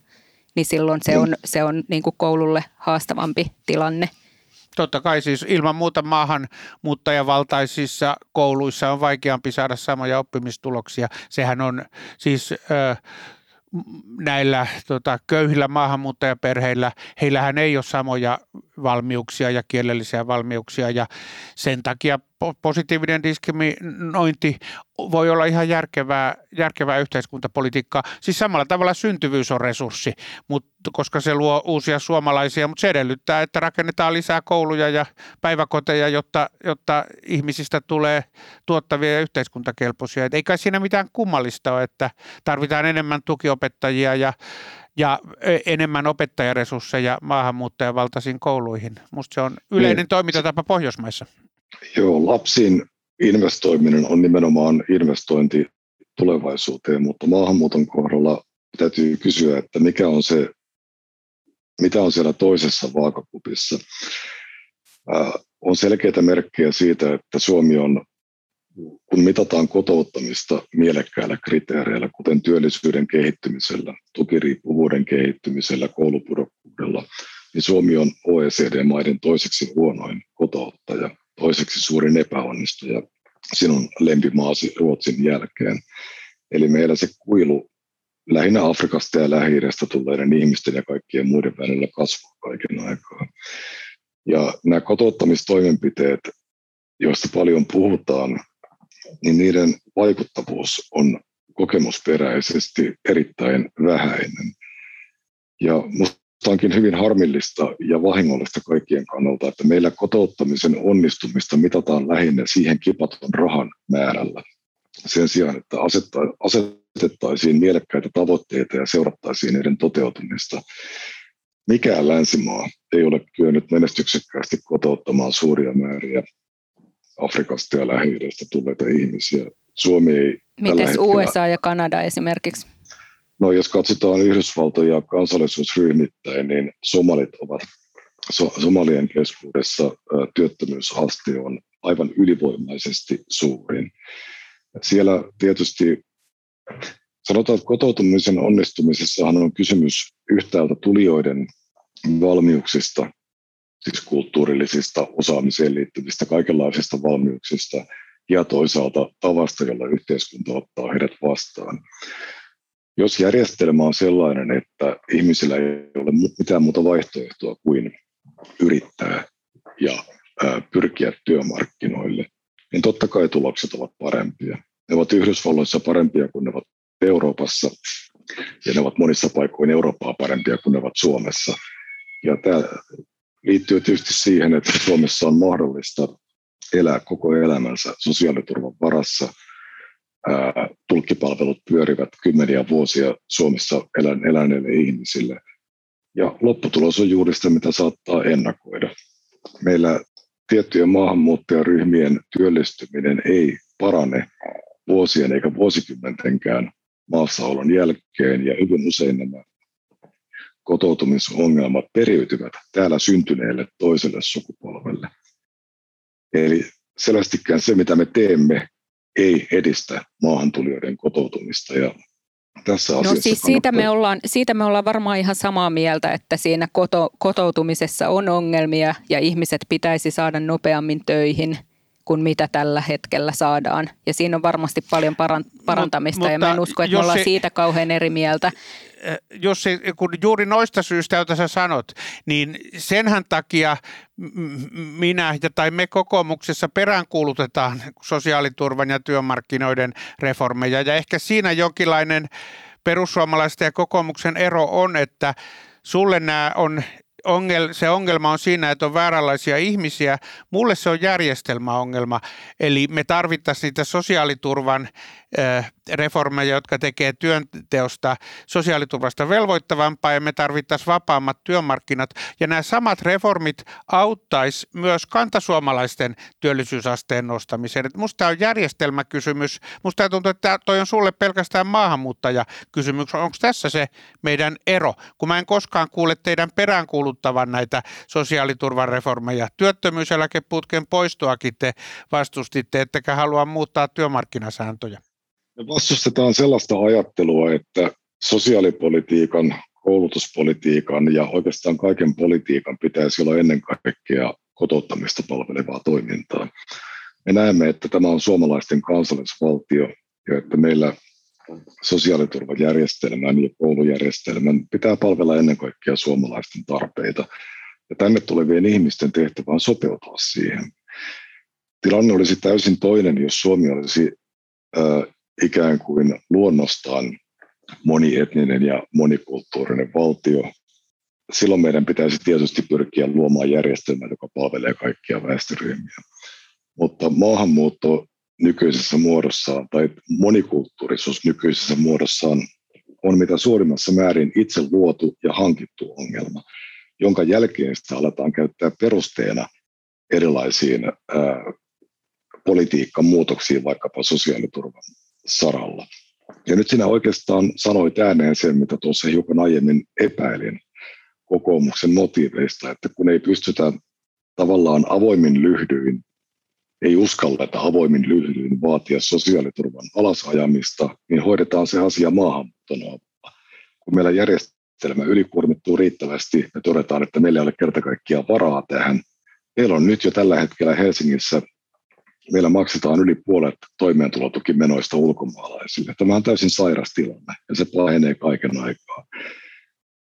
niin silloin se on, se on niin kuin koululle haastavampi tilanne. Totta kai siis ilman muuta maahanmuuttajavaltaisissa kouluissa on vaikeampi saada samoja oppimistuloksia. Sehän on siis... Ö, näillä tota, köyhillä maahanmuuttajaperheillä, heillähän ei ole samoja valmiuksia ja kielellisiä valmiuksia ja sen takia positiivinen diskriminointi voi olla ihan järkevää, järkevää yhteiskuntapolitiikkaa. Siis samalla tavalla syntyvyys on resurssi, mutta koska se luo uusia suomalaisia, mutta se edellyttää, että rakennetaan lisää kouluja ja päiväkoteja, jotta, jotta ihmisistä tulee tuottavia ja yhteiskuntakelpoisia. Et ei kai siinä mitään kummallista ole, että tarvitaan enemmän tukiopettajia ja ja enemmän opettajaresursseja maahanmuuttajavaltaisiin kouluihin. Minusta se on yleinen niin. toimintatapa Pohjoismaissa. Joo, lapsiin investoiminen on nimenomaan investointi tulevaisuuteen, mutta maahanmuuton kohdalla täytyy kysyä, että mikä on se, mitä on siellä toisessa vaakakupissa. Äh, on selkeitä merkkejä siitä, että Suomi on, kun mitataan kotouttamista mielekkäillä kriteereillä, kuten työllisyyden kehittymisellä, tukiriippuvuuden kehittymisellä, koulupudokkuudella, niin Suomi on OECD-maiden toiseksi huonoin kotouttaja toiseksi suurin epäonnistuja sinun lempimaasi Ruotsin jälkeen. Eli meillä se kuilu lähinnä Afrikasta ja lähi tulleiden ihmisten ja kaikkien muiden välillä kasvaa kaiken aikaa. Ja nämä kotouttamistoimenpiteet, joista paljon puhutaan, niin niiden vaikuttavuus on kokemusperäisesti erittäin vähäinen. Ja musta onkin hyvin harmillista ja vahingollista kaikkien kannalta, että meillä kotouttamisen onnistumista mitataan lähinnä siihen kipatun rahan määrällä. Sen sijaan, että asetettaisiin mielekkäitä tavoitteita ja seurattaisiin niiden toteutumista. Mikään länsimaa ei ole kyennyt menestyksekkäästi kotouttamaan suuria määriä Afrikasta ja lähi tulleita ihmisiä. Suomi ei Miten USA ja Kanada esimerkiksi? No jos katsotaan Yhdysvaltoja kansallisuusryhmittäin, niin somalit ovat somalien keskuudessa työttömyysaste on aivan ylivoimaisesti suurin. Siellä tietysti sanotaan, että kotoutumisen onnistumisessahan on kysymys yhtäältä tulijoiden valmiuksista, siis kulttuurillisista osaamiseen liittyvistä kaikenlaisista valmiuksista ja toisaalta tavasta, jolla yhteiskunta ottaa heidät vastaan. Jos järjestelmä on sellainen, että ihmisillä ei ole mitään muuta vaihtoehtoa kuin yrittää ja pyrkiä työmarkkinoille, niin totta kai tulokset ovat parempia. Ne ovat Yhdysvalloissa parempia kuin ne ovat Euroopassa, ja ne ovat monissa paikoin Eurooppaa parempia kuin ne ovat Suomessa. Ja tämä liittyy tietysti siihen, että Suomessa on mahdollista elää koko elämänsä sosiaaliturvan varassa. Tulkkipalvelut pyörivät kymmeniä vuosia Suomessa elän, eläneille ihmisille. Ja lopputulos on juuri sitä, mitä saattaa ennakoida. Meillä tiettyjen maahanmuuttajaryhmien työllistyminen ei parane vuosien eikä vuosikymmentenkään maassaolon jälkeen ja hyvin usein nämä kotoutumisongelmat periytyvät täällä syntyneelle toiselle sukupolvelle. Eli selvästikään se, mitä me teemme, ei edistä maahantulijoiden kotoutumista ja tässä no siis siitä me, ollaan, siitä me ollaan varmaan ihan samaa mieltä, että siinä koto, kotoutumisessa on ongelmia ja ihmiset pitäisi saada nopeammin töihin – kuin mitä tällä hetkellä saadaan. Ja siinä on varmasti paljon parantamista Mut, ja mä en usko, että me ollaan se, siitä kauhean eri mieltä. Eh, jos se, kun juuri noista syistä, joita sä sanot, niin senhän takia minä tai me kokoomuksessa peräänkuulutetaan sosiaaliturvan ja työmarkkinoiden reformeja. Ja ehkä siinä jonkinlainen perussuomalaisten ja kokoomuksen ero on, että sulle nämä on ongel, se ongelma on siinä, että on vääränlaisia ihmisiä. Mulle se on järjestelmäongelma. Eli me tarvittaisiin niitä sosiaaliturvan reformeja, jotka tekee työnteosta sosiaaliturvasta velvoittavampaa ja me tarvittaisiin vapaammat työmarkkinat. Ja nämä samat reformit auttaisi myös kantasuomalaisten työllisyysasteen nostamiseen. Et musta tämä on järjestelmäkysymys. Musta tuntuu, että toi on sulle pelkästään maahanmuuttajakysymys. Onko tässä se meidän ero? Kun mä en koskaan kuule teidän peräänkuuluttavan näitä sosiaaliturvan reformeja. Työttömyyseläkeputken poistoakin te vastustitte, ettekä halua muuttaa työmarkkinasääntöjä. Me vastustetaan sellaista ajattelua, että sosiaalipolitiikan, koulutuspolitiikan ja oikeastaan kaiken politiikan pitäisi olla ennen kaikkea kotouttamista palvelevaa toimintaa. Me näemme, että tämä on suomalaisten kansallisvaltio ja että meillä sosiaaliturvajärjestelmän ja koulujärjestelmän pitää palvella ennen kaikkea suomalaisten tarpeita. Ja tänne tulevien ihmisten tehtävä on sopeutua siihen. Tilanne olisi täysin toinen, jos Suomi olisi ikään kuin luonnostaan monietninen ja monikulttuurinen valtio. Silloin meidän pitäisi tietysti pyrkiä luomaan järjestelmä, joka palvelee kaikkia väestöryhmiä. Mutta maahanmuutto nykyisessä muodossaan tai monikulttuurisuus nykyisessä muodossaan on mitä suurimmassa määrin itse luotu ja hankittu ongelma, jonka jälkeen sitä aletaan käyttää perusteena erilaisiin ää, politiikan muutoksiin, vaikkapa sosiaaliturvan saralla. Ja nyt sinä oikeastaan sanoit ääneen sen, mitä tuossa hiukan aiemmin epäilin kokoomuksen motiiveista, että kun ei pystytä tavallaan avoimin lyhdyin, ei uskalleta avoimin lyhdyin vaatia sosiaaliturvan alasajamista, niin hoidetaan se asia maahanmuuton. Kun meillä järjestelmä ylikuormittuu riittävästi ja todetaan, että meillä ei ole kerta kaikkiaan varaa tähän, meillä on nyt jo tällä hetkellä Helsingissä meillä maksetaan yli puolet toimeentulotukimenoista ulkomaalaisille. Tämä on täysin sairas tilanne ja se pahenee kaiken aikaa.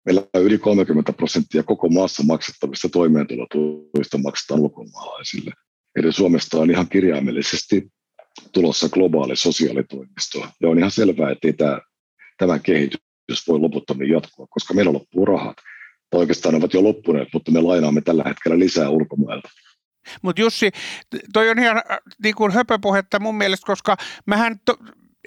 Meillä on yli 30 prosenttia koko maassa maksettavista toimeentulotuista maksetaan ulkomaalaisille. Eli Suomesta on ihan kirjaimellisesti tulossa globaali sosiaalitoimisto. Ja on ihan selvää, että tämä, tämä kehitys voi loputtomiin jatkua, koska meillä loppuu rahat. Tai oikeastaan ne ovat jo loppuneet, mutta me lainaamme tällä hetkellä lisää ulkomailta. Mutta Jussi, toi on ihan äh, niin kuin höpöpuhetta mun mielestä, koska mähän to,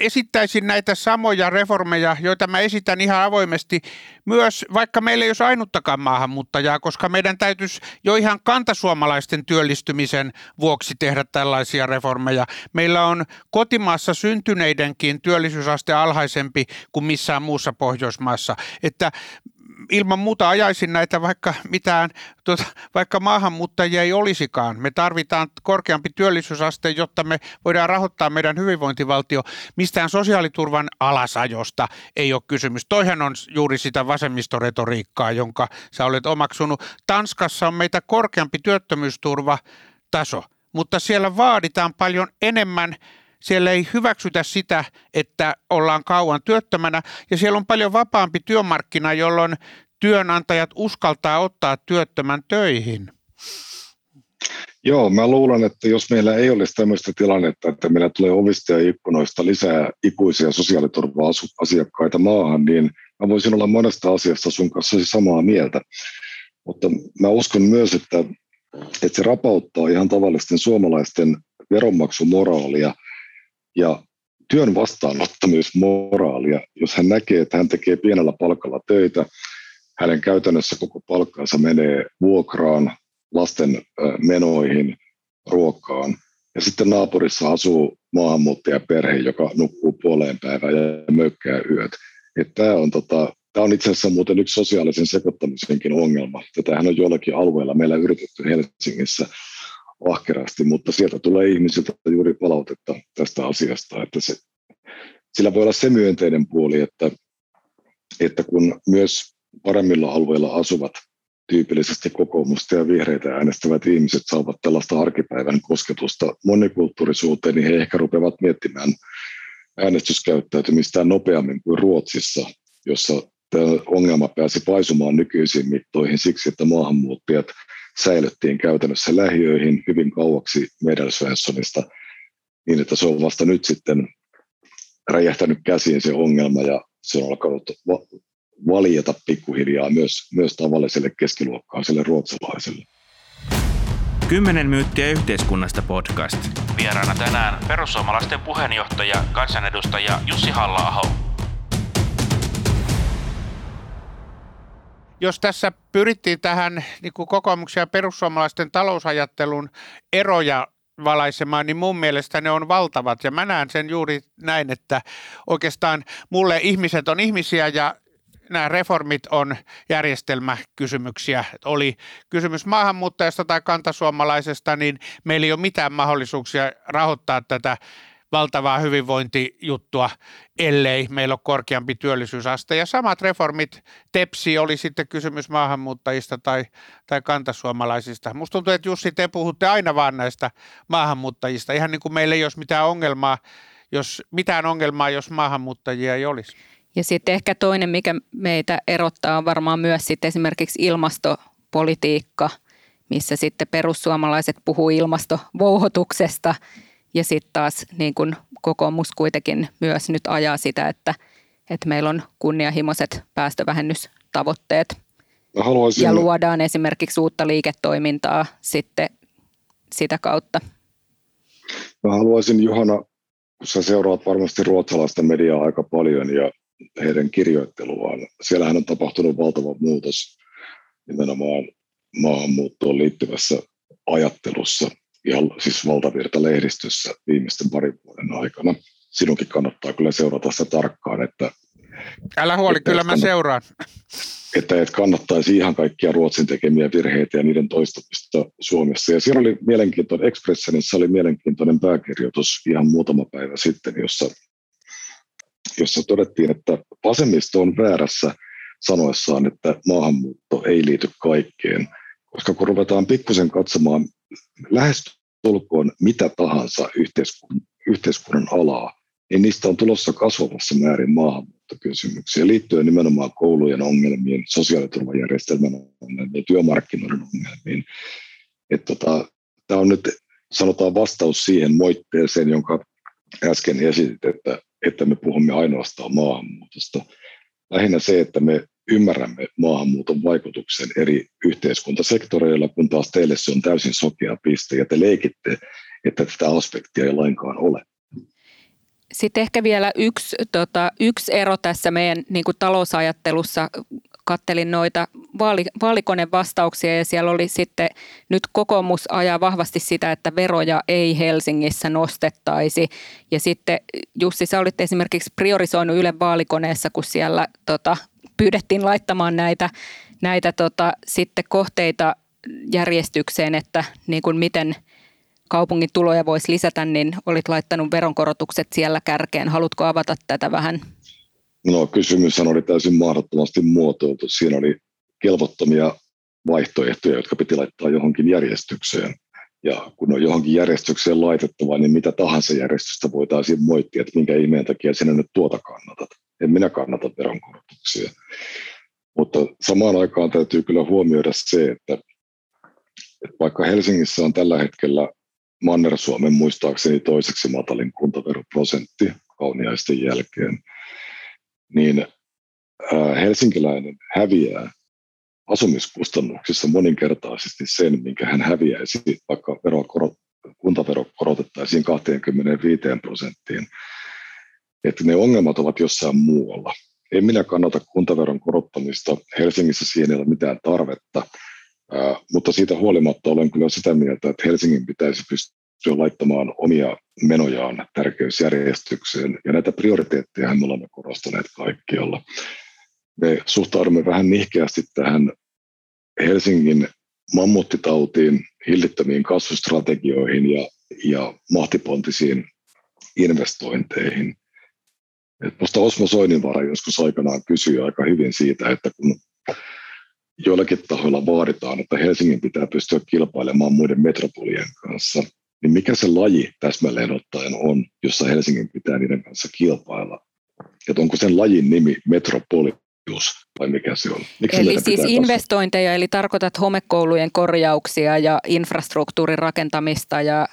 esittäisin näitä samoja reformeja, joita mä esitän ihan avoimesti myös, vaikka meillä ei olisi ainuttakaan maahanmuuttajaa, koska meidän täytyisi jo ihan kantasuomalaisten työllistymisen vuoksi tehdä tällaisia reformeja. Meillä on kotimaassa syntyneidenkin työllisyysaste alhaisempi kuin missään muussa Pohjoismaassa. Että ilman muuta ajaisin näitä vaikka mitään, tuota, vaikka maahanmuuttajia ei olisikaan. Me tarvitaan korkeampi työllisyysaste, jotta me voidaan rahoittaa meidän hyvinvointivaltio. Mistään sosiaaliturvan alasajosta ei ole kysymys. Toihan on juuri sitä vasemmistoretoriikkaa, jonka sä olet omaksunut. Tanskassa on meitä korkeampi työttömyysturva taso, mutta siellä vaaditaan paljon enemmän siellä ei hyväksytä sitä, että ollaan kauan työttömänä ja siellä on paljon vapaampi työmarkkina, jolloin työnantajat uskaltaa ottaa työttömän töihin. Joo, mä luulen, että jos meillä ei olisi tämmöistä tilannetta, että meillä tulee ovista ja ikkunoista lisää ikuisia sosiaaliturva-asiakkaita maahan, niin mä voisin olla monesta asiasta sun kanssa samaa mieltä. Mutta mä uskon myös, että, että se rapauttaa ihan tavallisten suomalaisten veronmaksumoraalia ja työn vastaanottamismoraalia, jos hän näkee, että hän tekee pienellä palkalla töitä, hänen käytännössä koko palkkansa menee vuokraan, lasten menoihin, ruokaan. Ja sitten naapurissa asuu maahanmuuttajaperhe, joka nukkuu puoleen päivään ja mökkää yöt. Tämä on, tota, tämä on itse asiassa muuten yksi sosiaalisen sekoittamisenkin ongelma. Tätähän on joillakin alueilla meillä yritetty Helsingissä ahkerasti, mutta sieltä tulee ihmisiltä juuri palautetta tästä asiasta, että se, sillä voi olla se myönteinen puoli, että, että kun myös paremmilla alueilla asuvat tyypillisesti kokoomusta ja vihreitä äänestävät ihmiset saavat tällaista arkipäivän kosketusta monikulttuurisuuteen, niin he ehkä rupeavat miettimään äänestyskäyttäytymistään nopeammin kuin Ruotsissa, jossa tämä ongelma pääsi paisumaan nykyisiin mittoihin siksi, että maahanmuuttajat säilyttiin käytännössä lähiöihin hyvin kauaksi Medelsvenssonista, niin että se on vasta nyt sitten räjähtänyt käsiin se ongelma ja se on alkanut valjeta pikkuhiljaa myös, myös tavalliselle keskiluokkaiselle ruotsalaiselle. Kymmenen myyttiä yhteiskunnasta podcast. Vieraana tänään perussuomalaisten puheenjohtaja, kansanedustaja Jussi halla Jos tässä pyrittiin tähän niin kuin kokoomuksen ja perussuomalaisten talousajattelun eroja valaisemaan, niin mun mielestä ne on valtavat. Ja mä näen sen juuri näin, että oikeastaan mulle ihmiset on ihmisiä ja nämä reformit on järjestelmäkysymyksiä. Oli kysymys maahanmuuttajasta tai kantasuomalaisesta, niin meillä ei ole mitään mahdollisuuksia rahoittaa tätä valtavaa hyvinvointijuttua, ellei meillä ole korkeampi työllisyysaste. Ja samat reformit, TEPSI oli sitten kysymys maahanmuuttajista tai, tai kantasuomalaisista. Musta tuntuu, että Jussi, te puhutte aina vaan näistä maahanmuuttajista, ihan niin kuin meillä ei olisi mitään ongelmaa, jos, mitään ongelmaa, jos maahanmuuttajia ei olisi. Ja sitten ehkä toinen, mikä meitä erottaa, on varmaan myös sitten esimerkiksi ilmastopolitiikka, missä sitten perussuomalaiset puhuu ilmastovouhotuksesta ja sitten taas niin kun kokoomus kuitenkin myös nyt ajaa sitä, että, että meillä on kunnianhimoiset päästövähennystavoitteet. Haluaisin... Ja luodaan esimerkiksi uutta liiketoimintaa sitten sitä kautta. Mä haluaisin Johanna, kun sä seuraat varmasti ruotsalaista mediaa aika paljon ja heidän kirjoitteluaan. Siellähän on tapahtunut valtava muutos nimenomaan maahanmuuttoon liittyvässä ajattelussa, ihan siis valtavirta lehdistössä viimeisten parin vuoden aikana. Sinunkin kannattaa kyllä seurata sitä tarkkaan, että Älä huoli, että kyllä mä kannat, seuraan. Että et kannattaisi ihan kaikkia Ruotsin tekemiä virheitä ja niiden toistamista Suomessa. Ja siellä oli mielenkiintoinen, Expressenissa oli mielenkiintoinen pääkirjoitus ihan muutama päivä sitten, jossa jossa todettiin, että vasemmisto on väärässä sanoessaan, että maahanmuutto ei liity kaikkeen, koska kun ruvetaan pikkusen katsomaan lähestulkoon mitä tahansa yhteiskunnan, yhteiskunnan alaa, niin niistä on tulossa kasvavassa määrin maahanmuuttokysymyksiä liittyen nimenomaan koulujen ongelmiin, sosiaaliturvajärjestelmän ongelmiin, työmarkkinoiden ongelmiin. Että tota, tämä on nyt sanotaan vastaus siihen moitteeseen, jonka äsken esitit, että että me puhumme ainoastaan maahanmuutosta. Lähinnä se, että me ymmärrämme maahanmuuton vaikutuksen eri yhteiskuntasektoreilla, kun taas teille se on täysin sokea piste, ja te leikitte, että tätä aspektia ei lainkaan ole. Sitten ehkä vielä yksi, tota, yksi ero tässä meidän niin kuin talousajattelussa kattelin noita vaali, vaalikonevastauksia ja siellä oli sitten nyt kokoomus ajaa vahvasti sitä, että veroja ei Helsingissä nostettaisi. Ja sitten Jussi, sä olit esimerkiksi priorisoinut Ylen vaalikoneessa, kun siellä tota, pyydettiin laittamaan näitä, näitä tota, sitten kohteita järjestykseen, että niin kuin miten kaupungin tuloja voisi lisätä, niin olit laittanut veronkorotukset siellä kärkeen. Haluatko avata tätä vähän? No kysymys oli täysin mahdottomasti muotoiltu. Siinä oli kelvottomia vaihtoehtoja, jotka piti laittaa johonkin järjestykseen. Ja kun on johonkin järjestykseen laitettava, niin mitä tahansa järjestystä voitaisiin moittia, että minkä ihmeen takia sinä nyt tuota kannatat. En minä kannata veronkorotuksia. Samaan aikaan täytyy kyllä huomioida se, että, että vaikka Helsingissä on tällä hetkellä Manner-Suomen muistaakseni toiseksi matalin kuntaveroprosentti kauniaisten jälkeen, niin helsinkiläinen häviää asumiskustannuksissa moninkertaisesti sen, minkä hän häviäisi, vaikka verokorot, kuntavero korotettaisiin 25 prosenttiin. Että ne ongelmat ovat jossain muualla. En minä kannata kuntaveron korottamista. Helsingissä siihen ei ole mitään tarvetta, mutta siitä huolimatta olen kyllä sitä mieltä, että Helsingin pitäisi pystyä laittamaan omia menojaan tärkeysjärjestykseen. Ja näitä prioriteetteja me olemme korostaneet kaikkialla. Me suhtaudumme vähän nihkeästi tähän Helsingin mammuttitautiin, hillittömiin kasvustrategioihin ja, ja mahtipontisiin investointeihin. Minusta Osmo Soininvaara joskus aikanaan kysyi aika hyvin siitä, että kun joillakin tahoilla vaaditaan, että Helsingin pitää pystyä kilpailemaan muiden metropolien kanssa, niin mikä se laji täsmälleen ottaen on, jossa Helsingin pitää niiden kanssa kilpailla? Että onko sen lajin nimi metropoli vai mikä se on? Miksi eli siis investointeja, eli tarkoitat homekoulujen korjauksia ja infrastruktuurin rakentamista ja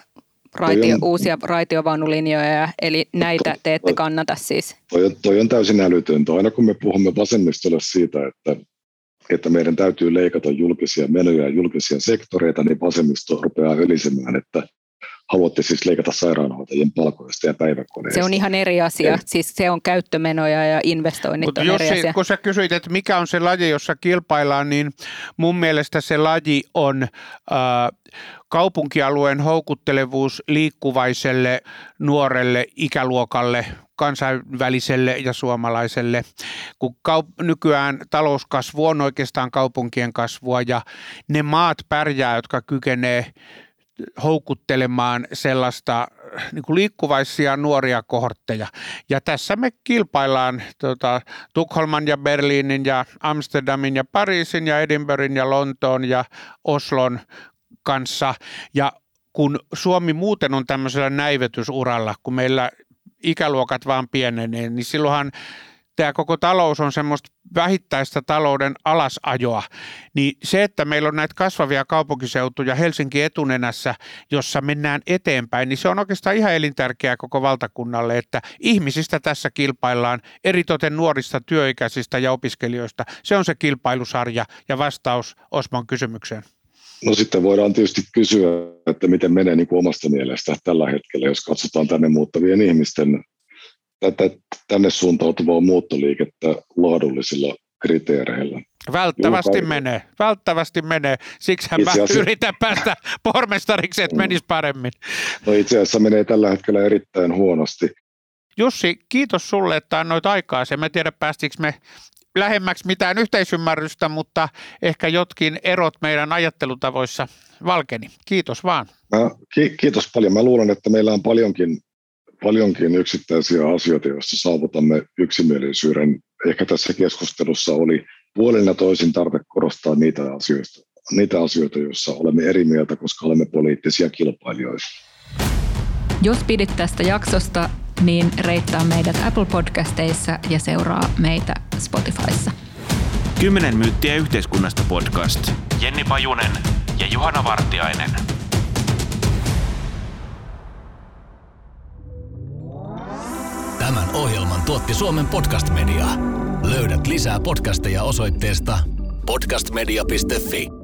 raitio, on, uusia raitiovaunulinjoja, eli näitä te ette kannata siis? Toi on, toi on täysin älytöntä. Aina kun me puhumme vasemmistolle siitä, että, että meidän täytyy leikata julkisia menoja ja julkisia sektoreita, niin vasemmisto rupeaa hölisemään, että haluatte siis leikata sairaanhoitajien palkoista ja päiväkodeista. Se on ihan eri asia. Ei. Siis se on käyttömenoja ja investoinnit Mutta on jos eri asia. Kun sä kysyit, että mikä on se laji, jossa kilpaillaan, niin mun mielestä se laji on äh, kaupunkialueen houkuttelevuus liikkuvaiselle nuorelle ikäluokalle, kansainväliselle ja suomalaiselle, kun kaup- nykyään talouskasvu on oikeastaan kaupunkien kasvua ja ne maat pärjää, jotka kykenee houkuttelemaan sellaista niin kuin liikkuvaisia nuoria kohortteja. Ja tässä me kilpaillaan tota, Tukholman ja Berliinin ja Amsterdamin ja Pariisin ja Edinburghin ja Lontoon ja Oslon kanssa. Ja kun Suomi muuten on tämmöisellä näivetysuralla, kun meillä ikäluokat vaan pienenee, niin silloinhan tämä koko talous on semmoista vähittäistä talouden alasajoa, niin se, että meillä on näitä kasvavia kaupunkiseutuja Helsinki etunenässä, jossa mennään eteenpäin, niin se on oikeastaan ihan elintärkeää koko valtakunnalle, että ihmisistä tässä kilpaillaan, eritoten nuorista työikäisistä ja opiskelijoista. Se on se kilpailusarja ja vastaus Osmon kysymykseen. No sitten voidaan tietysti kysyä, että miten menee niin kuin omasta mielestä tällä hetkellä, jos katsotaan tänne muuttavien ihmisten tätä, tänne suuntautuvaa muuttoliikettä laadullisilla kriteereillä. Välttävästi Juuri menee, välttävästi menee. Siksi mä asiassa, yritän päästä pormestariksi, että menisi paremmin. No itse asiassa menee tällä hetkellä erittäin huonosti. Jussi, kiitos sulle, että annoit aikaa. Se mä tiedä, päästikö me lähemmäksi mitään yhteisymmärrystä, mutta ehkä jotkin erot meidän ajattelutavoissa valkeni. Kiitos vaan. Mä, ki- kiitos paljon. Mä luulen, että meillä on paljonkin paljonkin yksittäisiä asioita, joissa saavutamme yksimielisyyden. Ehkä tässä keskustelussa oli puolin ja toisin tarve korostaa niitä asioita, niitä asioita, joissa olemme eri mieltä, koska olemme poliittisia kilpailijoita. Jos pidit tästä jaksosta, niin reittaa meidät Apple Podcasteissa ja seuraa meitä Spotifyssa. Kymmenen myyttiä yhteiskunnasta podcast. Jenni Pajunen ja Juhana Vartiainen. Tämän ohjelman tuotti Suomen Podcast Media. Löydät lisää podcasteja osoitteesta podcastmedia.fi.